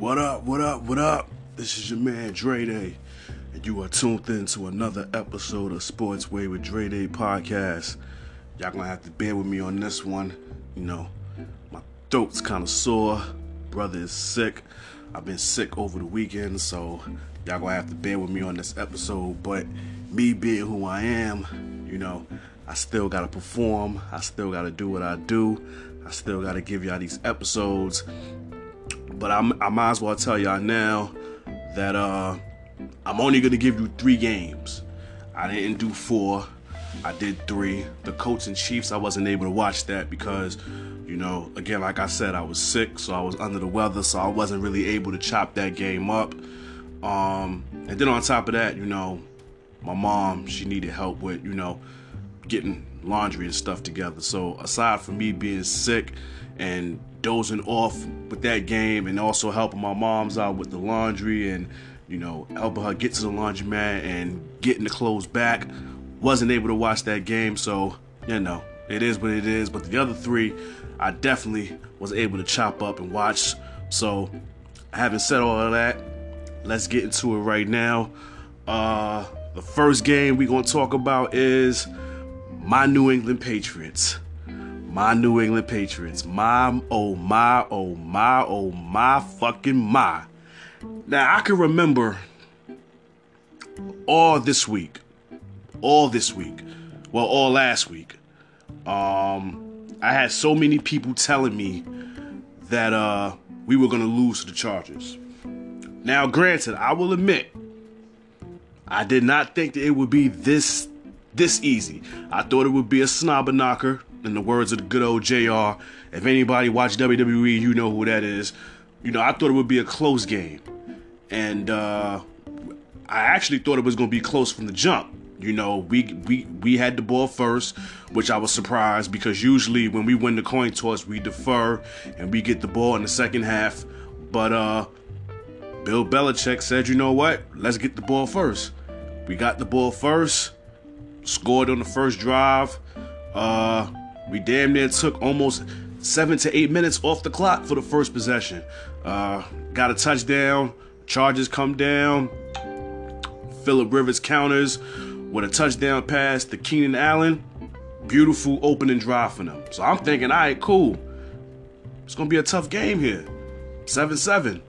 What up, what up, what up? This is your man Dre Day, and you are tuned in to another episode of Sports Way with Dre Day podcast. Y'all gonna have to bear with me on this one. You know, my throat's kind of sore. Brother is sick. I've been sick over the weekend, so y'all gonna have to bear with me on this episode. But me being who I am, you know, I still gotta perform. I still gotta do what I do. I still gotta give y'all these episodes. But I'm, I might as well tell y'all now that uh, I'm only gonna give you three games. I didn't do four. I did three. The Colts and Chiefs, I wasn't able to watch that because, you know, again, like I said, I was sick, so I was under the weather, so I wasn't really able to chop that game up. Um, and then on top of that, you know, my mom, she needed help with, you know, getting laundry and stuff together. So aside from me being sick and dozing off with that game and also helping my mom's out with the laundry and you know helping her get to the laundromat and getting the clothes back. Wasn't able to watch that game so you know it is what it is. But the other three i definitely was able to chop up and watch. So having said all of that let's get into it right now. Uh the first game we're going to talk about is my New England Patriots. My New England Patriots. My, oh my, oh my, oh my fucking my. Now, I can remember all this week, all this week, well, all last week. Um, I had so many people telling me that uh, we were going to lose to the Chargers. Now, granted, I will admit, I did not think that it would be this this easy. I thought it would be a snobber knocker, in the words of the good old JR. If anybody watched WWE, you know who that is. You know, I thought it would be a close game. And uh, I actually thought it was going to be close from the jump. You know, we, we we had the ball first, which I was surprised because usually when we win the coin toss, we defer and we get the ball in the second half. But uh, Bill Belichick said, you know what? Let's get the ball first. We got the ball first scored on the first drive. Uh, we damn near took almost seven to eight minutes off the clock for the first possession. Uh, got a touchdown. Chargers come down. Philip Rivers counters with a touchdown pass to Keenan Allen. Beautiful opening drive for them. So I'm thinking, all right, cool. It's gonna be a tough game here. 7-7.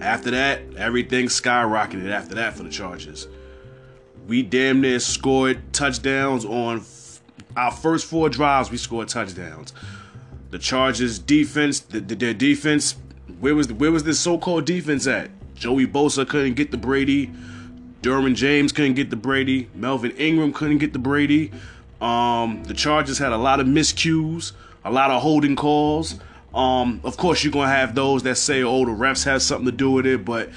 After that, everything skyrocketed after that for the Chargers we damn near scored touchdowns on our first four drives. We scored touchdowns. The Chargers defense, the, the, their defense, where was the, where was this so-called defense at? Joey Bosa couldn't get the Brady. Derwin James couldn't get the Brady. Melvin Ingram couldn't get the Brady. Um, the Chargers had a lot of miscues, a lot of holding calls. Um, of course, you're gonna have those that say, "Oh, the refs have something to do with it," but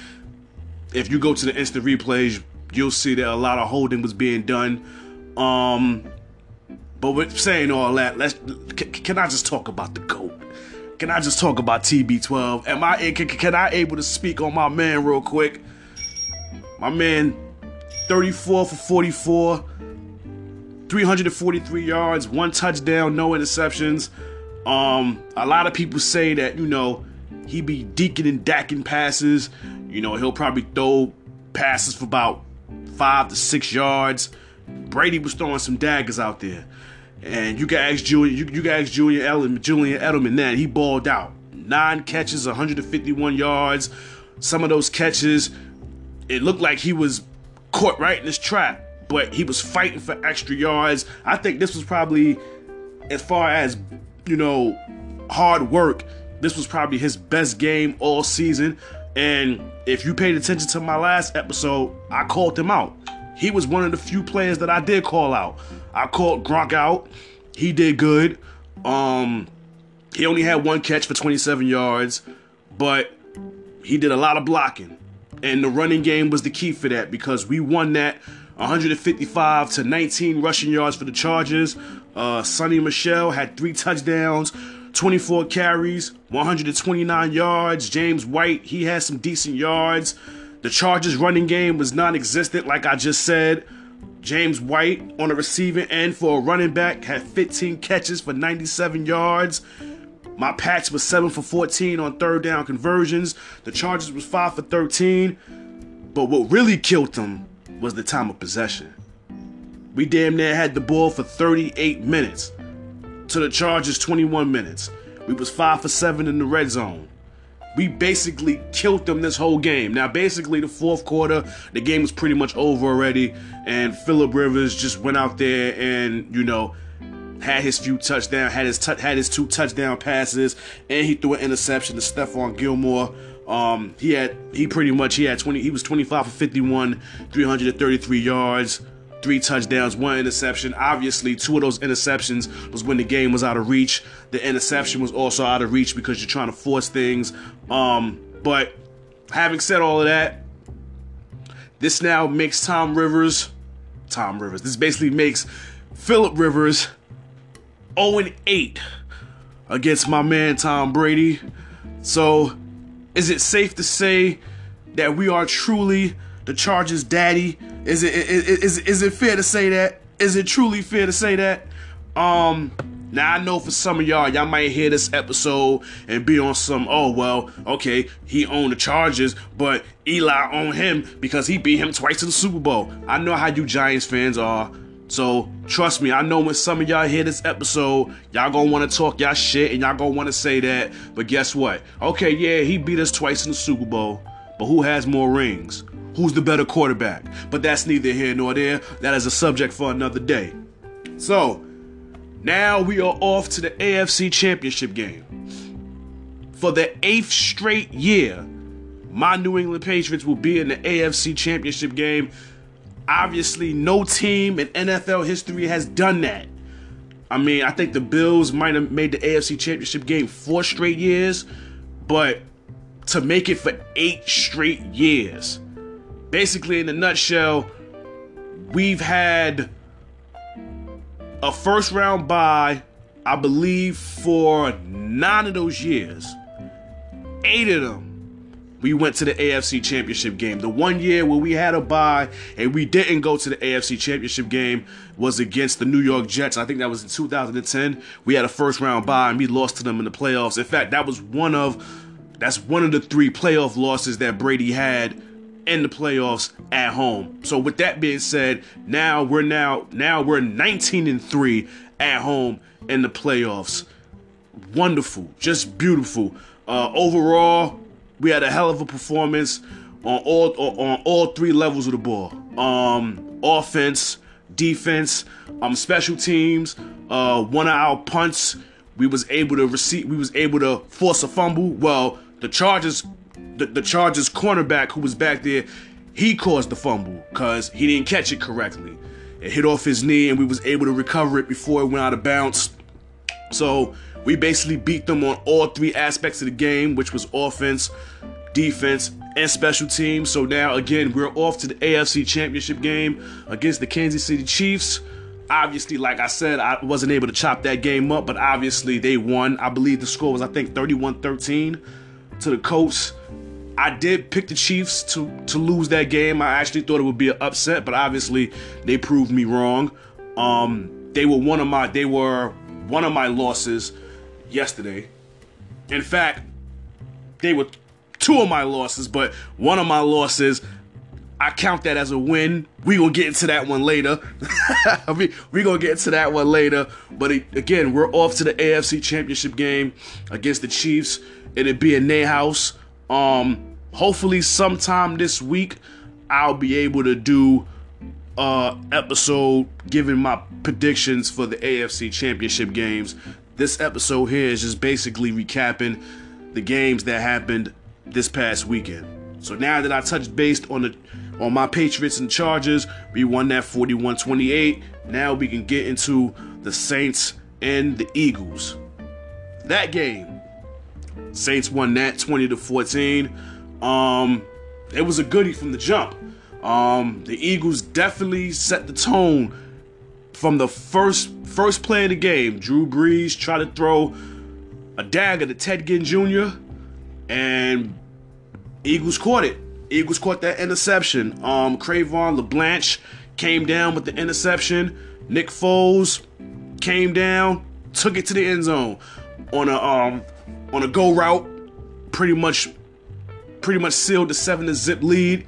if you go to the instant replays, you'll see that a lot of holding was being done. Um, but with saying all that, let's can, can I just talk about the goat? Can I just talk about TB12? Am I can, can I able to speak on my man real quick? My man, 34 for 44, 343 yards, one touchdown, no interceptions. Um, a lot of people say that you know he be deacon and dacking passes. You know he'll probably throw passes for about five to six yards. Brady was throwing some daggers out there. And you can ask Julian, you, you can ask Julian Edelman, Julian Edelman that he balled out. Nine catches, 151 yards. Some of those catches, it looked like he was caught right in his trap, but he was fighting for extra yards. I think this was probably, as far as, you know, hard work, this was probably his best game all season. And if you paid attention to my last episode, I called him out. He was one of the few players that I did call out. I called Gronk out. He did good. Um, he only had one catch for 27 yards, but he did a lot of blocking. And the running game was the key for that because we won that 155 to 19 rushing yards for the Chargers. Uh, Sony Michel had three touchdowns. 24 carries, 129 yards. James White, he had some decent yards. The Chargers running game was non-existent, like I just said. James White on the receiving end for a running back had 15 catches for 97 yards. My Pats was 7 for 14 on third down conversions. The Chargers was 5 for 13. But what really killed them was the time of possession. We damn near had the ball for 38 minutes. To the Chargers 21 minutes. We was 5 for 7 in the red zone. We basically killed them this whole game. Now, basically, the fourth quarter, the game was pretty much over already, and Philip Rivers just went out there and, you know, had his few touchdowns, had his t- had his two touchdown passes, and he threw an interception to Stephon Gilmore. Um, he had he pretty much he had 20 he was 25 for 51, 333 yards, three touchdowns, one interception. Obviously, two of those interceptions was when the game was out of reach. The interception was also out of reach because you're trying to force things. Um, but having said all of that, this now makes Tom Rivers, Tom Rivers. This basically makes Philip Rivers 0 8 against my man Tom Brady. So, is it safe to say that we are truly the Chargers' daddy? Is it is, is, is it fair to say that? Is it truly fair to say that? Um, now I know for some of y'all, y'all might hear this episode and be on some, oh well, okay, he owned the Chargers, but Eli owned him because he beat him twice in the Super Bowl. I know how you Giants fans are. So trust me, I know when some of y'all hear this episode, y'all gonna wanna talk y'all shit and y'all gonna wanna say that. But guess what? Okay, yeah, he beat us twice in the Super Bowl, but who has more rings? Who's the better quarterback? But that's neither here nor there. That is a subject for another day. So now we are off to the AFC Championship game. For the eighth straight year, my New England Patriots will be in the AFC Championship game Obviously, no team in NFL history has done that. I mean, I think the Bills might have made the AFC Championship game four straight years, but to make it for eight straight years. Basically, in a nutshell, we've had a first round bye, I believe, for nine of those years. Eight of them we went to the AFC Championship game. The one year where we had a bye and we didn't go to the AFC Championship game was against the New York Jets. I think that was in 2010. We had a first round bye and we lost to them in the playoffs. In fact, that was one of that's one of the three playoff losses that Brady had in the playoffs at home. So with that being said, now we're now now we're 19 and 3 at home in the playoffs. Wonderful, just beautiful. Uh, overall, we had a hell of a performance on all on all three levels of the ball. Um, offense, defense, um, special teams. Uh, one of our punts, we was able to receive. We was able to force a fumble. Well, the Chargers, the, the Chargers cornerback who was back there, he caused the fumble because he didn't catch it correctly. It hit off his knee, and we was able to recover it before it went out of bounds. So we basically beat them on all three aspects of the game, which was offense, defense, and special teams. So now, again, we're off to the AFC Championship game against the Kansas City Chiefs. Obviously, like I said, I wasn't able to chop that game up, but obviously they won. I believe the score was, I think, 31 13 to the Colts. I did pick the Chiefs to, to lose that game. I actually thought it would be an upset, but obviously they proved me wrong. Um, they were one of my they were one of my losses yesterday. In fact, they were two of my losses, but one of my losses, I count that as a win. We gonna get into that one later. we we gonna get into that one later. But it, again, we're off to the AFC Championship game against the Chiefs. It'll be in their house. Um, hopefully sometime this week, I'll be able to do uh episode giving my predictions for the AFC Championship games this episode here is just basically recapping the games that happened this past weekend. So now that I touched base on the on my Patriots and Chargers, we won that 41-28. Now we can get into the Saints and the Eagles. That game, Saints won that 20 to 14. Um, it was a goodie from the jump. Um, the Eagles definitely set the tone from the first first play of the game, Drew Brees tried to throw a dagger to Ted Ginn Jr. and Eagles caught it. Eagles caught that interception. Um, Cre'Von LeBlanc came down with the interception. Nick Foles came down, took it to the end zone. on a um on a go route, pretty much pretty much sealed the seven to zip lead.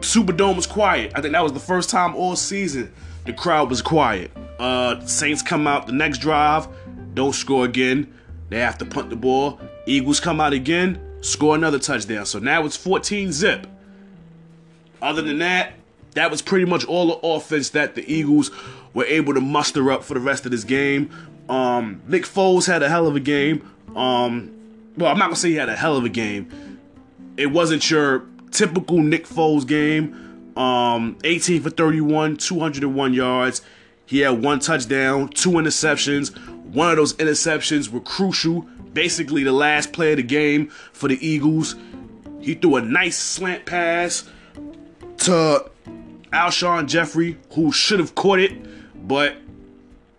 Superdome was quiet. I think that was the first time all season the crowd was quiet. Uh, Saints come out the next drive, don't score again. They have to punt the ball. Eagles come out again, score another touchdown. So now it's 14 zip. Other than that, that was pretty much all the offense that the Eagles were able to muster up for the rest of this game. Um, Nick Foles had a hell of a game. Um, well, I'm not gonna say he had a hell of a game. It wasn't your typical Nick Foles game. Um, 18 for 31, 201 yards. He had one touchdown, two interceptions. One of those interceptions were crucial, basically the last play of the game for the Eagles. He threw a nice slant pass to Alshon Jeffery, who should have caught it, but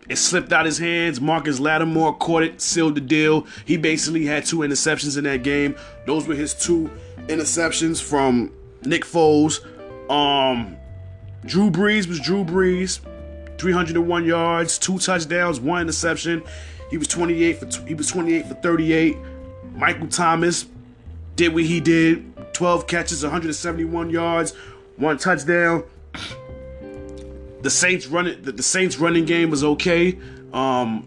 it slipped out his hands. Marcus Lattimore caught it, sealed the deal. He basically had two interceptions in that game. Those were his two interceptions from Nick Foles. Um, Drew Brees was Drew Brees. 301 yards, two touchdowns, one interception. He was 28 for he was 28 for 38. Michael Thomas did what he did, 12 catches, 171 yards, one touchdown. The Saints running the, the Saints running game was okay. Um,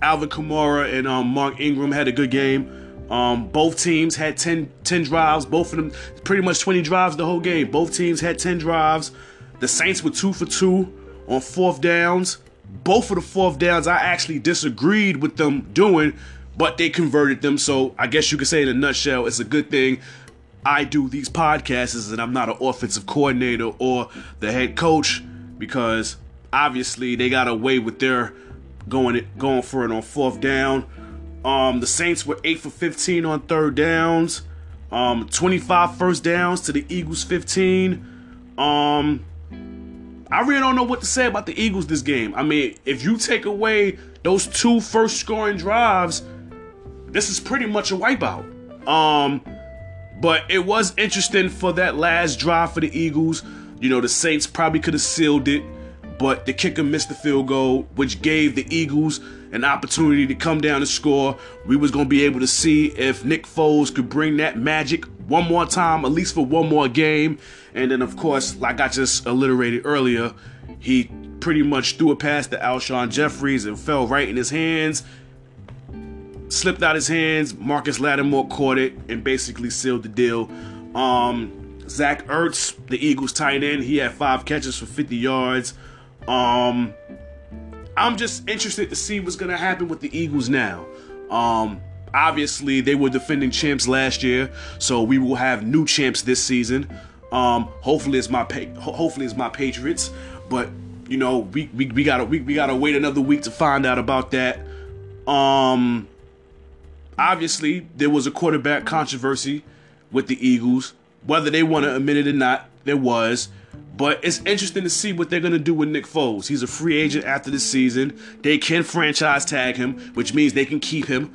Alvin Kamara and um, Mark Ingram had a good game. Um, both teams had 10, 10 drives. Both of them pretty much 20 drives the whole game. Both teams had 10 drives. The Saints were two for two on fourth downs. Both of the fourth downs I actually disagreed with them doing, but they converted them. So I guess you could say in a nutshell, it's a good thing I do these podcasts and I'm not an offensive coordinator or the head coach because obviously they got away with their going going for it on fourth down. Um, the Saints were 8 for 15 on third downs. Um, 25 first downs to the Eagles 15. Um, I really don't know what to say about the Eagles this game. I mean, if you take away those two first scoring drives, this is pretty much a wipeout. Um, but it was interesting for that last drive for the Eagles. You know, the Saints probably could have sealed it, but the kicker missed the field goal, which gave the Eagles an opportunity to come down and score. We was gonna be able to see if Nick Foles could bring that magic one more time, at least for one more game. And then, of course, like I just alliterated earlier, he pretty much threw a pass to Alshon Jeffries and fell right in his hands. Slipped out his hands. Marcus Lattimore caught it and basically sealed the deal. Um, Zach Ertz, the Eagles tight end, he had five catches for 50 yards. Um, I'm just interested to see what's gonna happen with the Eagles now. Um, obviously they were defending champs last year, so we will have new champs this season. Um, hopefully it's my pa- hopefully it's my Patriots, but you know we we, we gotta we, we gotta wait another week to find out about that. Um, obviously there was a quarterback controversy with the Eagles, whether they want to admit it or not, there was. But it's interesting to see what they're going to do with Nick Foles. He's a free agent after this season. They can franchise tag him, which means they can keep him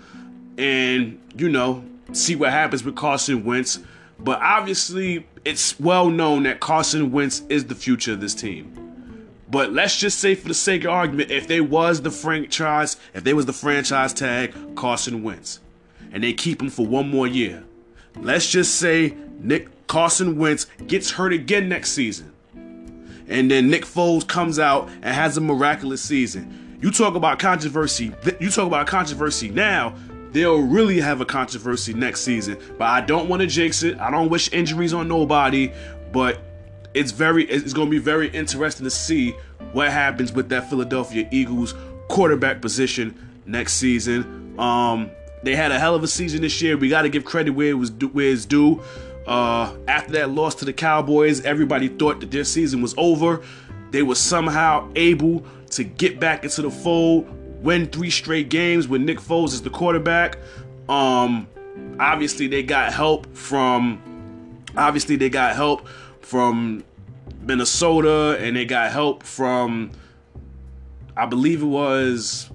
and, you know, see what happens with Carson Wentz. But obviously, it's well known that Carson Wentz is the future of this team. But let's just say, for the sake of argument, if they was the franchise, if they was the franchise tag Carson Wentz, and they keep him for one more year, let's just say Nick Carson Wentz gets hurt again next season and then Nick Foles comes out and has a miraculous season. You talk about controversy. You talk about controversy now. They'll really have a controversy next season. But I don't want to jinx it. I don't wish injuries on nobody. But it's very it's going to be very interesting to see what happens with that Philadelphia Eagles quarterback position next season. Um, they had a hell of a season this year. We got to give credit where it was where it's due. Uh, after that loss to the Cowboys, everybody thought that their season was over. They were somehow able to get back into the fold, win three straight games with Nick Foles as the quarterback. Um, obviously, they got help from. Obviously, they got help from Minnesota, and they got help from. I believe it was.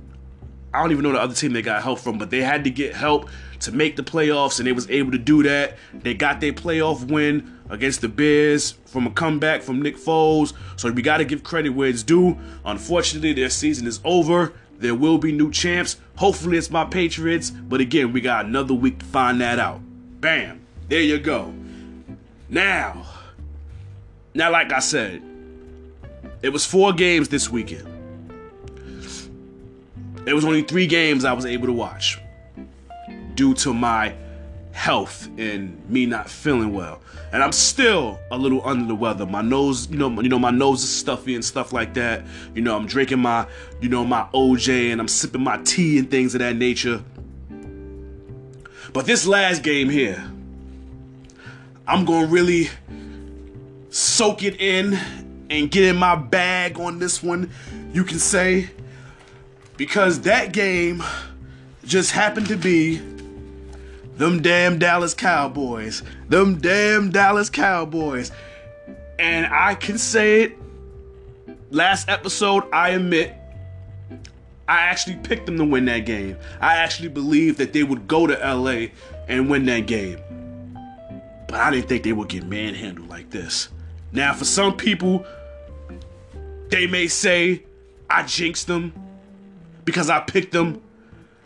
I don't even know the other team they got help from, but they had to get help to make the playoffs, and they was able to do that. They got their playoff win against the Bears from a comeback from Nick Foles. So we got to give credit where it's due. Unfortunately, their season is over. There will be new champs. Hopefully, it's my Patriots. But again, we got another week to find that out. Bam. There you go. Now, now, like I said, it was four games this weekend. It was only three games I was able to watch due to my health and me not feeling well. And I'm still a little under the weather. My nose, you know, you know, my nose is stuffy and stuff like that. You know, I'm drinking my, you know, my OJ and I'm sipping my tea and things of that nature. But this last game here, I'm gonna really soak it in and get in my bag on this one, you can say. Because that game just happened to be them damn Dallas Cowboys. Them damn Dallas Cowboys. And I can say it. Last episode, I admit, I actually picked them to win that game. I actually believed that they would go to LA and win that game. But I didn't think they would get manhandled like this. Now, for some people, they may say I jinxed them because I picked them.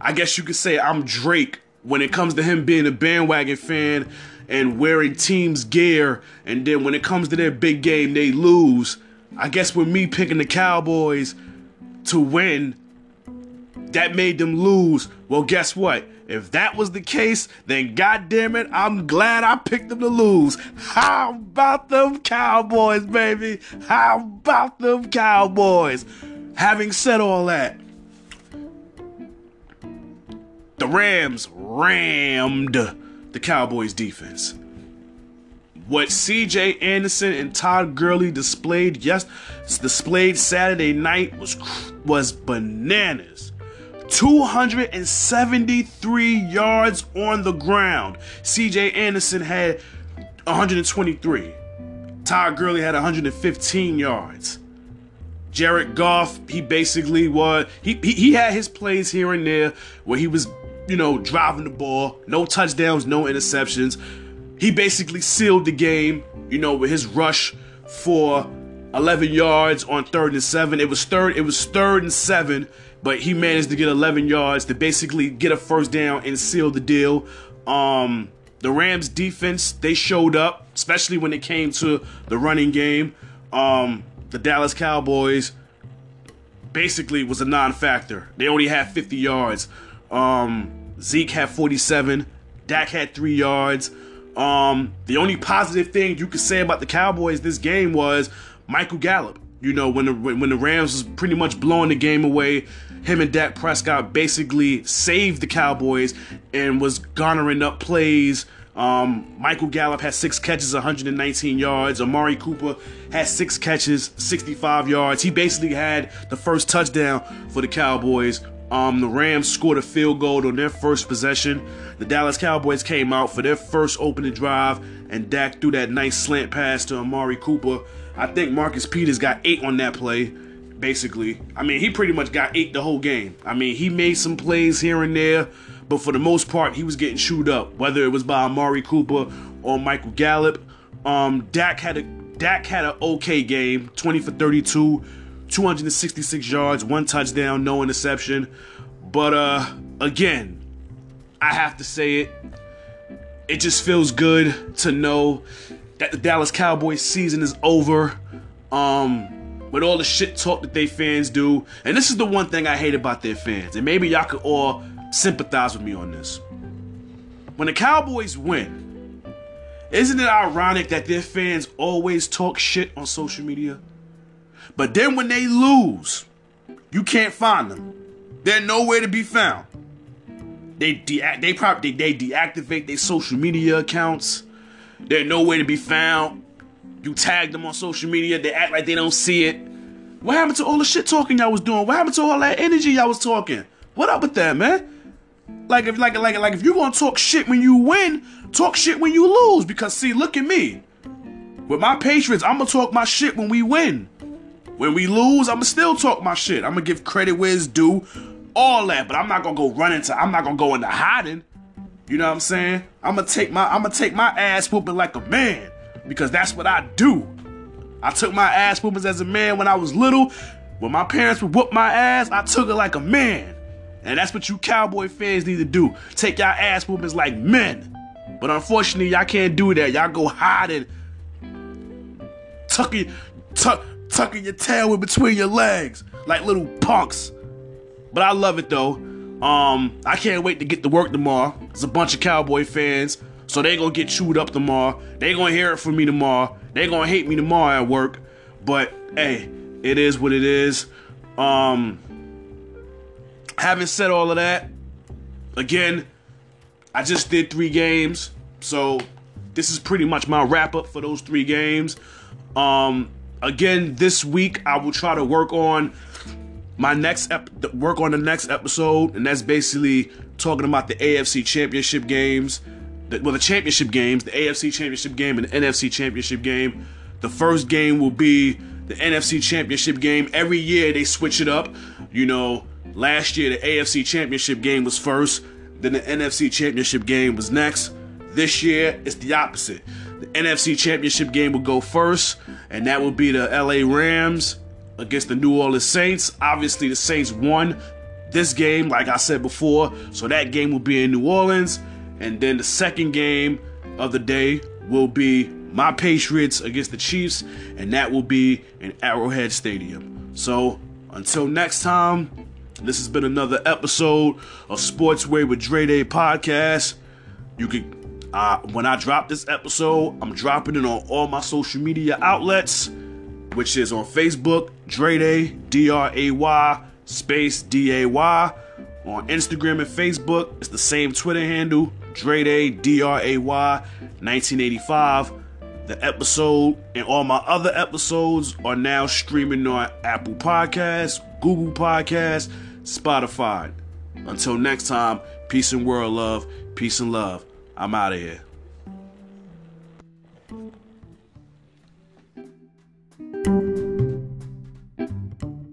I guess you could say I'm Drake when it comes to him being a bandwagon fan and wearing team's gear, and then when it comes to their big game, they lose. I guess with me picking the Cowboys to win, that made them lose. Well, guess what? If that was the case, then goddamn it, I'm glad I picked them to lose. How about them Cowboys, baby? How about them Cowboys? Having said all that, the Rams rammed the Cowboys defense. What CJ Anderson and Todd Gurley displayed yes displayed Saturday night was was bananas. 273 yards on the ground. CJ Anderson had 123. Todd Gurley had 115 yards. Jared Goff, he basically was he, he he had his plays here and there where he was you know, driving the ball, no touchdowns, no interceptions. He basically sealed the game, you know, with his rush for 11 yards on third and seven. It was third, it was third and seven, but he managed to get 11 yards to basically get a first down and seal the deal. Um, the Rams defense, they showed up, especially when it came to the running game. Um, the Dallas Cowboys basically was a non-factor. They only had 50 yards. Um, Zeke had 47. Dak had three yards. Um, the only positive thing you could say about the Cowboys this game was Michael Gallup. You know, when the when the Rams was pretty much blowing the game away, him and Dak Prescott basically saved the Cowboys and was garnering up plays. Um, Michael Gallup had six catches, 119 yards. Amari Cooper had six catches, 65 yards. He basically had the first touchdown for the Cowboys um, the Rams scored a field goal on their first possession. The Dallas Cowboys came out for their first opening drive, and Dak threw that nice slant pass to Amari Cooper. I think Marcus Peters got eight on that play, basically. I mean, he pretty much got eight the whole game. I mean, he made some plays here and there, but for the most part, he was getting chewed up, whether it was by Amari Cooper or Michael Gallup. Um, Dak had a Dak had an okay game, 20 for 32, 266 yards, one touchdown, no interception. But uh again, I have to say it. It just feels good to know that the Dallas Cowboys season is over. Um with all the shit talk that they fans do. And this is the one thing I hate about their fans. And maybe y'all could all sympathize with me on this. When the Cowboys win, isn't it ironic that their fans always talk shit on social media? But then when they lose, you can't find them. They're nowhere to be found. They de- they probably they deactivate their social media accounts. They're nowhere to be found. You tag them on social media, they act like they don't see it. What happened to all the shit talking y'all was doing? What happened to all that energy y'all was talking? What up with that, man? Like if like like like if you gonna talk shit when you win, talk shit when you lose. Because see, look at me. With my Patriots, I'm gonna talk my shit when we win. When we lose, I'ma still talk my shit. I'ma give credit where it's due, all that. But I'm not gonna go run into. I'm not gonna go into hiding. You know what I'm saying? I'm gonna take my. I'm gonna take my ass whooping like a man because that's what I do. I took my ass whoopings as a man when I was little. When my parents would whoop my ass, I took it like a man. And that's what you cowboy fans need to do. Take y'all ass whoopings like men. But unfortunately, y'all can't do that. Y'all go hide and tucking, tuck, tucking your tail in between your legs like little punks. But I love it though. Um, I can't wait to get to work tomorrow. There's a bunch of cowboy fans, so they gonna get chewed up tomorrow. They gonna hear it from me tomorrow. They gonna hate me tomorrow at work. But hey, it is what it is. Um, having said all of that, again, I just did three games, so this is pretty much my wrap up for those three games. Um, again, this week I will try to work on my next ep- work on the next episode, and that's basically talking about the AFC Championship games. The, well, the championship games, the AFC Championship game and the NFC Championship game. The first game will be the NFC Championship game. Every year they switch it up. You know, last year the AFC Championship game was first, then the NFC Championship game was next. This year it's the opposite. The NFC Championship game will go first, and that will be the LA Rams against the New Orleans Saints. Obviously, the Saints won this game, like I said before, so that game will be in New Orleans. And then the second game of the day will be my Patriots against the Chiefs, and that will be in Arrowhead Stadium. So until next time, this has been another episode of Sportsway with Dre Day podcast. You can uh, when I drop this episode, I'm dropping it on all my social media outlets, which is on Facebook, Dre Day, D R A Y, space D A Y. On Instagram and Facebook, it's the same Twitter handle, Dre Day, D R A Y, 1985. The episode and all my other episodes are now streaming on Apple Podcasts, Google Podcasts, Spotify. Until next time, peace and world love, peace and love. I'm out of here.